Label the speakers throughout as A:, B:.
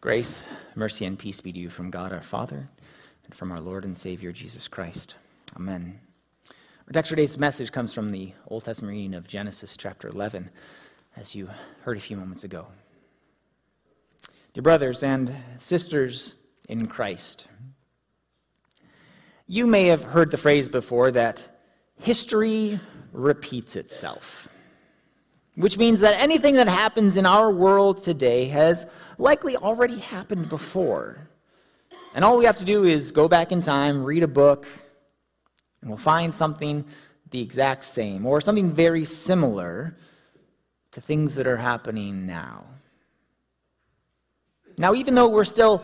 A: Grace, mercy, and peace be to you from God our Father and from our Lord and Savior Jesus Christ. Amen. Our text for today's message comes from the Old Testament reading of Genesis chapter 11, as you heard a few moments ago. Dear brothers and sisters in Christ, you may have heard the phrase before that history repeats itself which means that anything that happens in our world today has likely already happened before. And all we have to do is go back in time, read a book, and we'll find something the exact same or something very similar to things that are happening now. Now, even though we're still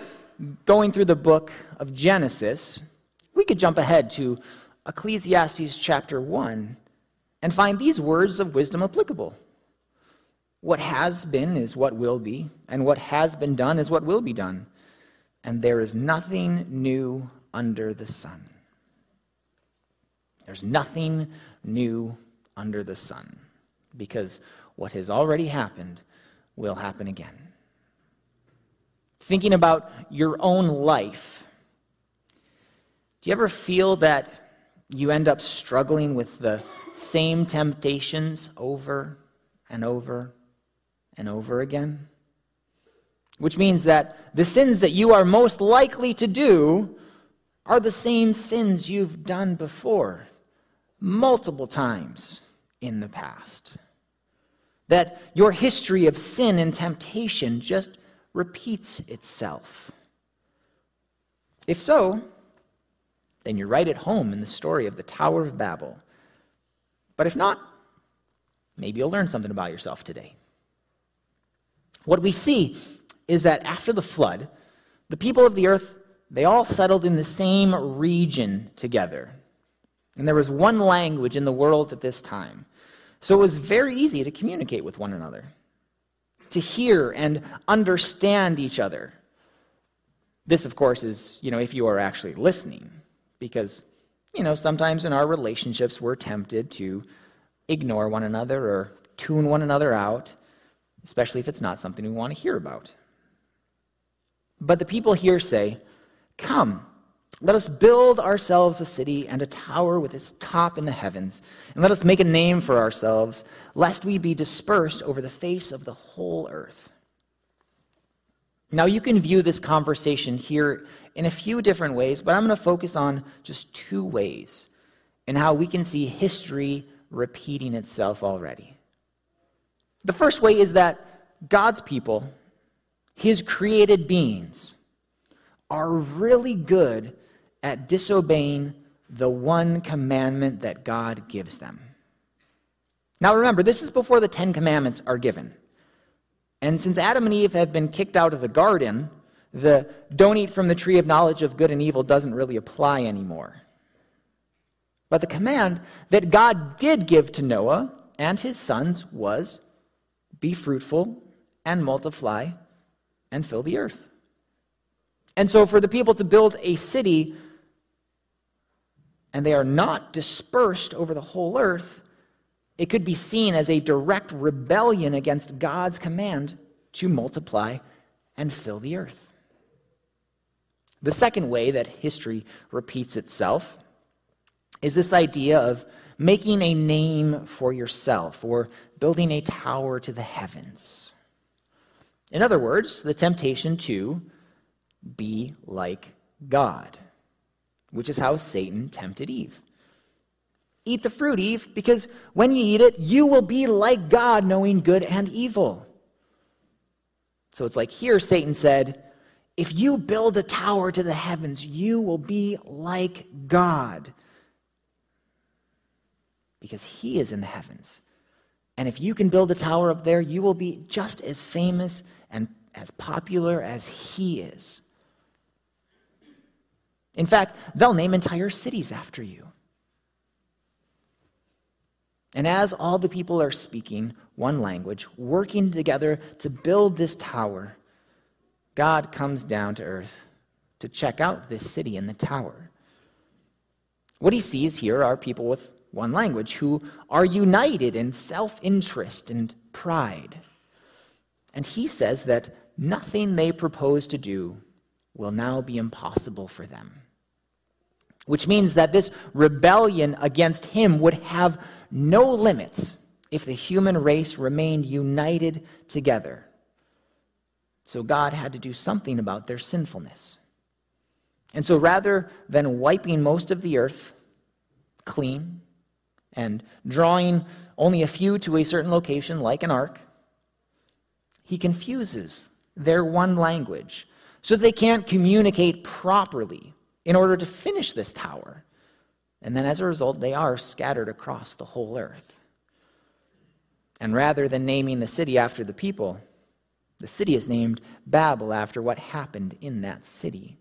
A: going through the book of Genesis, we could jump ahead to Ecclesiastes chapter 1 and find these words of wisdom applicable. What has been is what will be, and what has been done is what will be done. And there is nothing new under the sun. There's nothing new under the sun because what has already happened will happen again. Thinking about your own life, do you ever feel that you end up struggling with the same temptations over and over and over again. Which means that the sins that you are most likely to do are the same sins you've done before, multiple times in the past. That your history of sin and temptation just repeats itself. If so, then you're right at home in the story of the Tower of Babel. But if not, maybe you'll learn something about yourself today. What we see is that after the flood, the people of the earth, they all settled in the same region together. And there was one language in the world at this time. So it was very easy to communicate with one another, to hear and understand each other. This, of course, is, you know, if you are actually listening, because, you know, sometimes in our relationships we're tempted to ignore one another or tune one another out especially if it's not something we want to hear about. But the people here say, Come, let us build ourselves a city and a tower with its top in the heavens, and let us make a name for ourselves, lest we be dispersed over the face of the whole earth. Now, you can view this conversation here in a few different ways, but I'm going to focus on just two ways in how we can see history repeating itself already. The first way is that God's people, his created beings, are really good at disobeying the one commandment that God gives them. Now remember, this is before the Ten Commandments are given. And since Adam and Eve have been kicked out of the garden, the don't eat from the tree of knowledge of good and evil doesn't really apply anymore. But the command that God did give to Noah and his sons was be fruitful and multiply and fill the earth. And so, for the people to build a city and they are not dispersed over the whole earth, it could be seen as a direct rebellion against God's command to multiply and fill the earth. The second way that history repeats itself is this idea of making a name for yourself or building a tower to the heavens. In other words, the temptation to be like God, which is how Satan tempted Eve. Eat the fruit, Eve, because when you eat it, you will be like God, knowing good and evil. So it's like here Satan said, if you build a tower to the heavens, you will be like God because he is in the heavens. And if you can build a tower up there, you will be just as famous and as popular as he is. In fact, they'll name entire cities after you. And as all the people are speaking one language, working together to build this tower, God comes down to earth to check out this city and the tower. What he sees here are people with one language, who are united in self interest and pride. And he says that nothing they propose to do will now be impossible for them. Which means that this rebellion against him would have no limits if the human race remained united together. So God had to do something about their sinfulness. And so rather than wiping most of the earth clean and drawing only a few to a certain location, like an ark, he confuses their one language so they can't communicate properly in order to finish this tower. And then as a result, they are scattered across the whole earth. And rather than naming the city after the people, the city is named Babel after what happened in that city.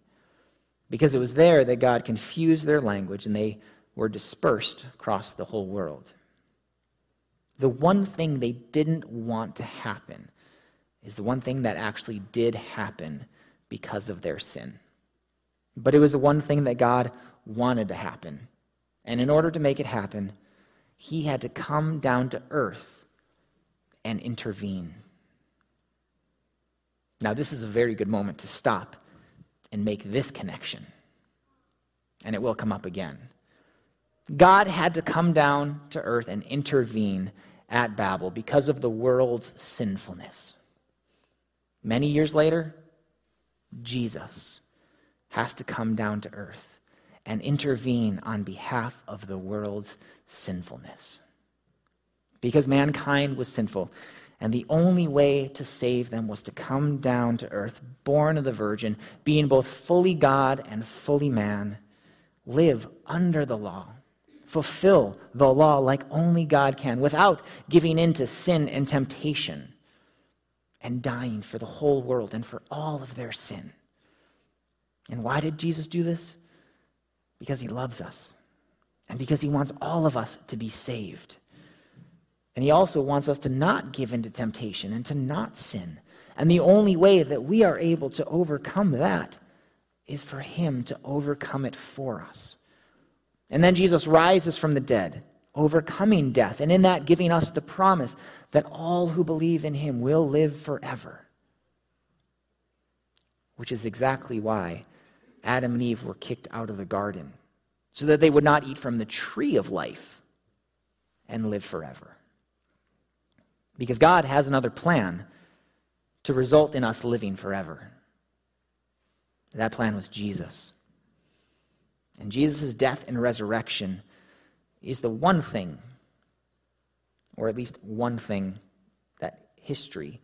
A: Because it was there that God confused their language and they were dispersed across the whole world. The one thing they didn't want to happen is the one thing that actually did happen because of their sin. But it was the one thing that God wanted to happen. And in order to make it happen, he had to come down to earth and intervene. Now, this is a very good moment to stop and make this connection. And it will come up again. God had to come down to earth and intervene at Babel because of the world's sinfulness. Many years later, Jesus has to come down to earth and intervene on behalf of the world's sinfulness. Because mankind was sinful, and the only way to save them was to come down to earth, born of the Virgin, being both fully God and fully man, live under the law, fulfill the law like only God can, without giving in to sin and temptation, and dying for the whole world and for all of their sin. And why did Jesus do this? Because he loves us and because he wants all of us to be saved. And he also wants us to not give in to temptation and to not sin. And the only way that we are able to overcome that is for him to overcome it for us. And then Jesus rises from the dead, overcoming death, and in that giving us the promise that all who believe in him will live forever. Which is exactly why Adam and Eve were kicked out of the garden, so that they would not eat from the tree of life and live forever. Because God has another plan to result in us living forever. That plan was Jesus. And Jesus' death and resurrection is the one thing, or at least one thing, that history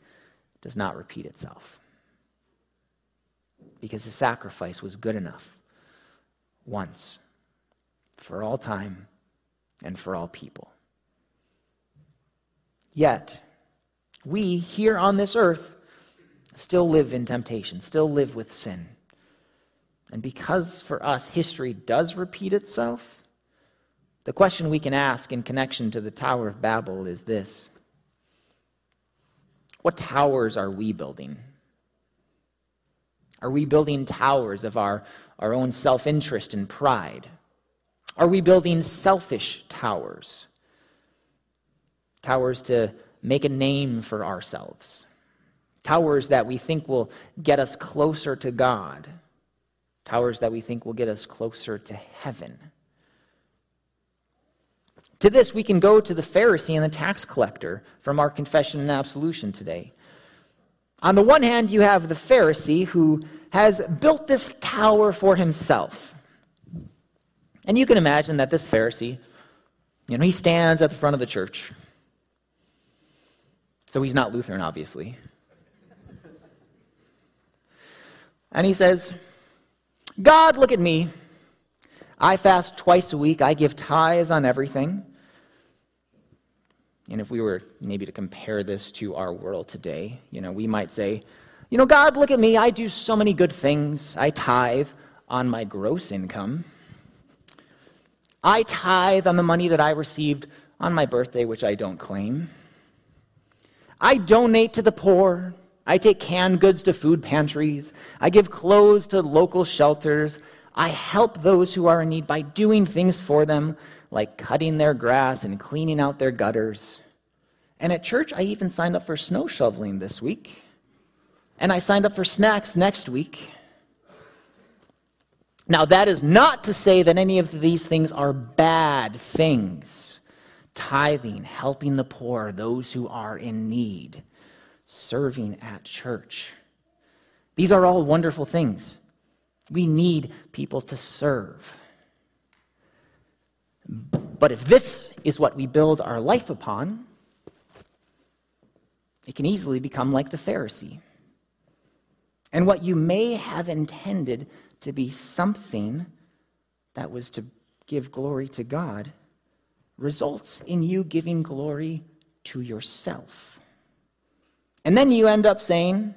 A: does not repeat itself because his sacrifice was good enough once for all time and for all people. Yet, we here on this earth still live in temptation, still live with sin. And because for us history does repeat itself, the question we can ask in connection to the Tower of Babel is this What towers are we building? Are we building towers of our, our own self interest and pride? Are we building selfish towers? Towers to make a name for ourselves. Towers that we think will get us closer to God. Towers that we think will get us closer to heaven. To this, we can go to the Pharisee and the tax collector from our confession and absolution today. On the one hand, you have the Pharisee who has built this tower for himself. And you can imagine that this Pharisee, you know, he stands at the front of the church. So he's not Lutheran, obviously. And he says, God, look at me. I fast twice a week. I give tithes on everything. And if we were maybe to compare this to our world today, you know, we might say, you know, God, look at me. I do so many good things. I tithe on my gross income. I tithe on the money that I received on my birthday, which I don't claim. I donate to the poor. I take canned goods to food pantries. I give clothes to local shelters. I help those who are in need by doing things for them like cutting their grass and cleaning out their gutters. And at church, I even signed up for snow shoveling this week. And I signed up for snacks next week. Now, that is not to say that any of these things are bad things. Tithing, helping the poor, those who are in need, serving at church. These are all wonderful things. We need people to serve. But if this is what we build our life upon, it can easily become like the Pharisee. And what you may have intended to be something that was to give glory to God results in you giving glory to yourself. And then you end up saying,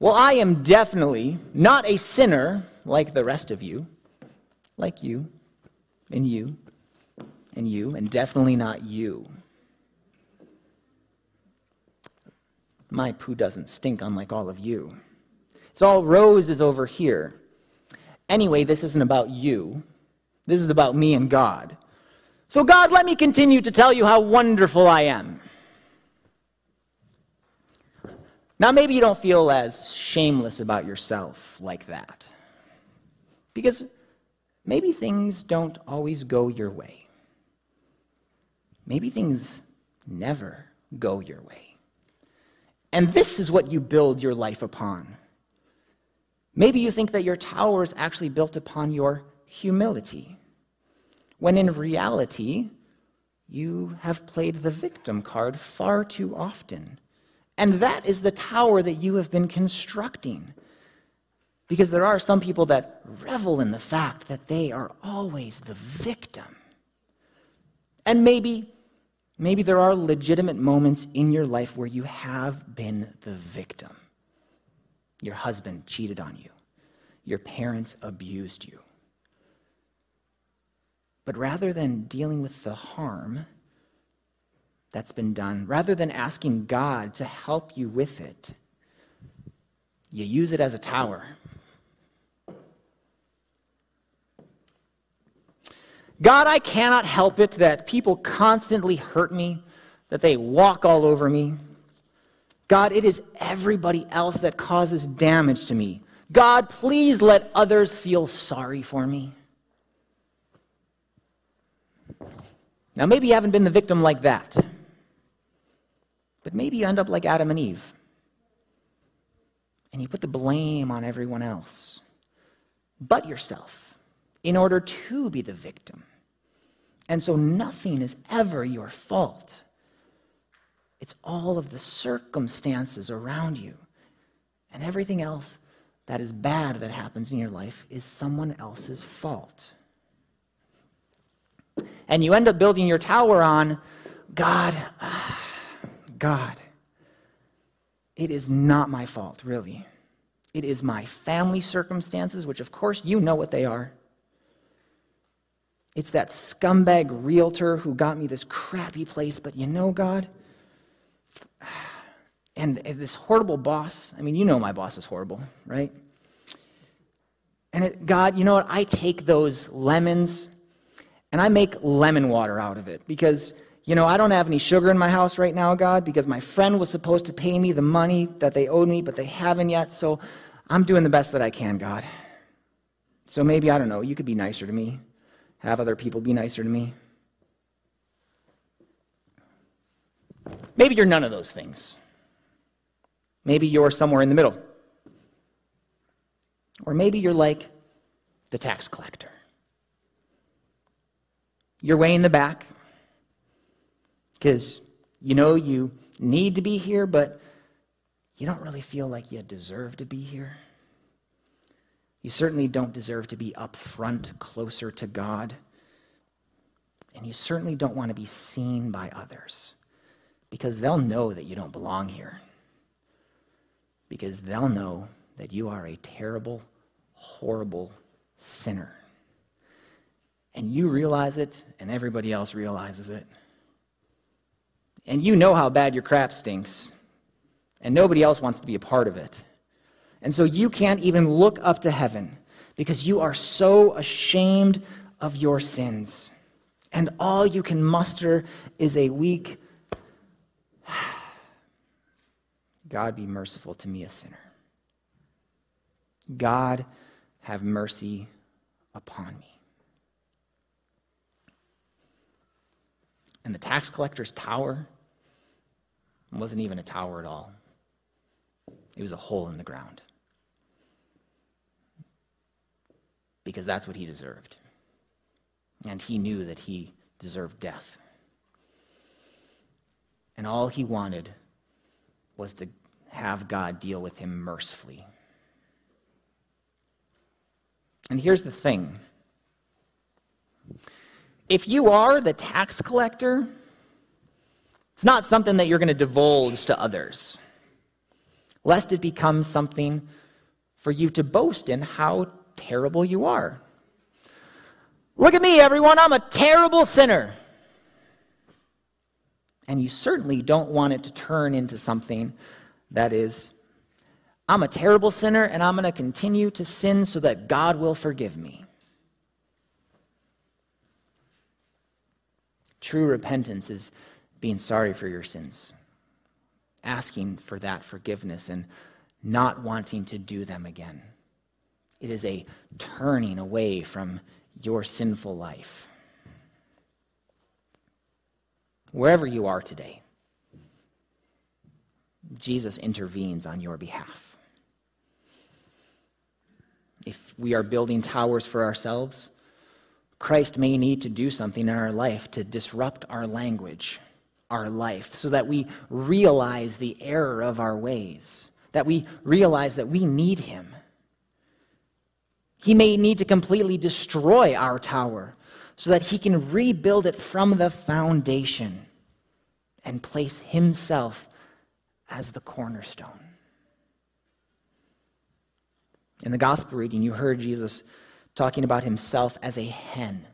A: Well, I am definitely not a sinner like the rest of you, like you, and you, and you, and definitely not you. My poo doesn't stink unlike all of you. It's all roses over here. Anyway, this isn't about you. This is about me and God. So, God, let me continue to tell you how wonderful I am. Now, maybe you don't feel as shameless about yourself like that. Because maybe things don't always go your way. Maybe things never go your way. And this is what you build your life upon. Maybe you think that your tower is actually built upon your humility, when in reality, you have played the victim card far too often. And that is the tower that you have been constructing. Because there are some people that revel in the fact that they are always the victim. And maybe Maybe there are legitimate moments in your life where you have been the victim. Your husband cheated on you, your parents abused you. But rather than dealing with the harm that's been done, rather than asking God to help you with it, you use it as a tower God, I cannot help it that people constantly hurt me, that they walk all over me. God, it is everybody else that causes damage to me. God, please let others feel sorry for me. Now, maybe you haven't been the victim like that, but maybe you end up like Adam and Eve, and you put the blame on everyone else but yourself in order to be the victim. And so nothing is ever your fault. It's all of the circumstances around you. And everything else that is bad that happens in your life is someone else's fault. And you end up building your tower on God, ah, God. It is not my fault, really. It is my family circumstances, which, of course, you know what they are. It's that scumbag realtor who got me this crappy place, but you know, God? And this horrible boss. I mean, you know my boss is horrible, right? And it, God, you know what? I take those lemons and I make lemon water out of it because, you know, I don't have any sugar in my house right now, God, because my friend was supposed to pay me the money that they owed me, but they haven't yet. So I'm doing the best that I can, God. So maybe, I don't know, you could be nicer to me have other people be nicer to me. Maybe you're none of those things. Maybe you're somewhere in the middle. Or maybe you're like the tax collector. You're way in the back because you know you need to be here, but you don't really feel like you deserve to be here. You certainly don't deserve to be up front, closer to God. And you certainly don't want to be seen by others because they'll know that you don't belong here. Because they'll know that you are a terrible, horrible sinner. And you realize it, and everybody else realizes it and you know how bad your crap stinks, and nobody else wants to be a part of it. And so you can't even look up to heaven because you are so ashamed of your sins. And all you can muster is a weak, God be merciful to me, a sinner. God have mercy upon me. And the tax collector's tower wasn't even a tower at all, it was a hole in the ground. Because that's what he deserved. And he knew that he deserved death. And all he wanted was to have God deal with him mercifully. And here's the thing if you are the tax collector, it's not something that you're going to divulge to others, lest it becomes something for you to boast in how terrible you are. Look at me, everyone, I'm a terrible sinner. And you certainly don't want it to turn into something that is, I'm a terrible sinner and I'm going to continue to sin so that God will forgive me. True repentance is being sorry for your sins, asking for that forgiveness, and not wanting to do them again. It is a turning away from your sinful life. Wherever you are today, Jesus intervenes on your behalf. If we are building towers for ourselves, Christ may need to do something in our life to disrupt our language, our life, so that we realize the error of our ways, that we realize that we need Him. He may need to completely destroy our tower so that He can rebuild it from the foundation and place Himself as the cornerstone. In the gospel reading, you heard Jesus talking about himself as a hen,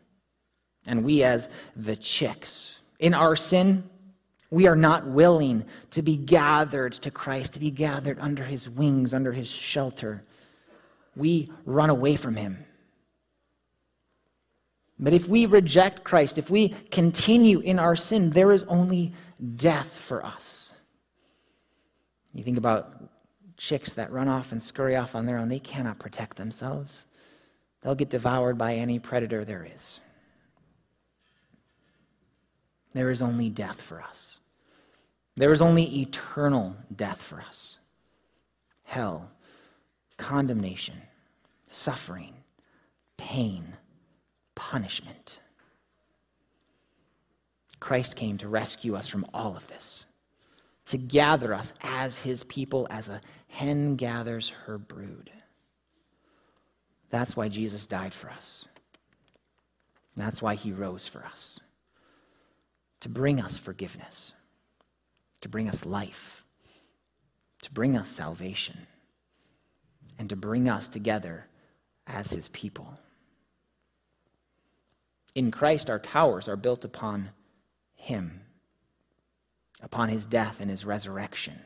A: and we as the chicks. In our sin, we are not willing to be gathered to Christ, to be gathered under his wings, under his shelter. We run away from him. But if we reject Christ, if we continue in our sin, there is only death for us. You think about chicks that run off and scurry off on their own, they cannot protect themselves. They'll get devoured by any predator there is. There is only death for us. There is only eternal death for us hell, condemnation, suffering, pain, punishment. Christ came to rescue us from all of this, to gather us as his people, as a hen gathers her brood. That's why Jesus died for us. That's why he rose for us. To bring us forgiveness, to bring us life, to bring us salvation, and to bring us together as his people. In Christ, our towers are built upon him, upon his death and his resurrection.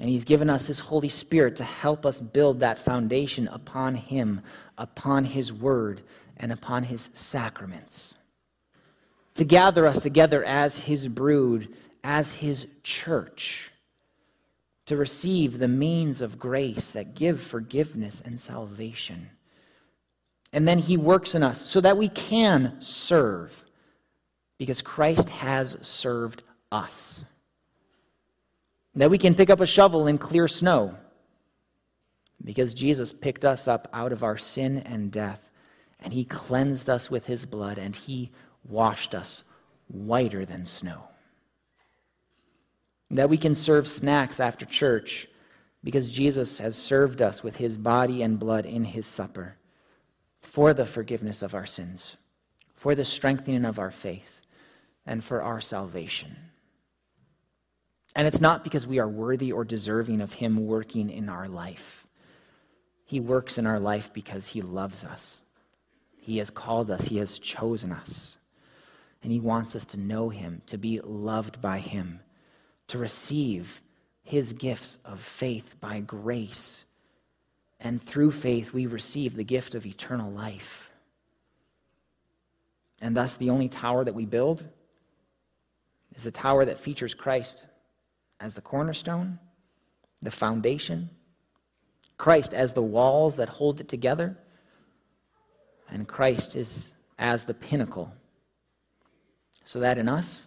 A: And He's given us His Holy Spirit to help us build that foundation upon Him, upon His Word, and upon His sacraments. To gather us together as His brood, as His church, to receive the means of grace that give forgiveness and salvation. And then He works in us so that we can serve, because Christ has served us that we can pick up a shovel and clear snow because Jesus picked us up out of our sin and death, and he cleansed us with his blood, and he washed us whiter than snow. That we can serve snacks after church because Jesus has served us with his body and blood in his supper for the forgiveness of our sins, for the strengthening of our faith, and for our salvation. And it's not because we are worthy or deserving of Him working in our life. He works in our life because He loves us. He has called us, He has chosen us. And He wants us to know Him, to be loved by Him, to receive His gifts of faith by grace. And through faith, we receive the gift of eternal life. And thus, the only tower that we build is a tower that features Christ as the cornerstone the foundation, Christ as the walls that hold it together, and Christ is as the pinnacle, so that in us,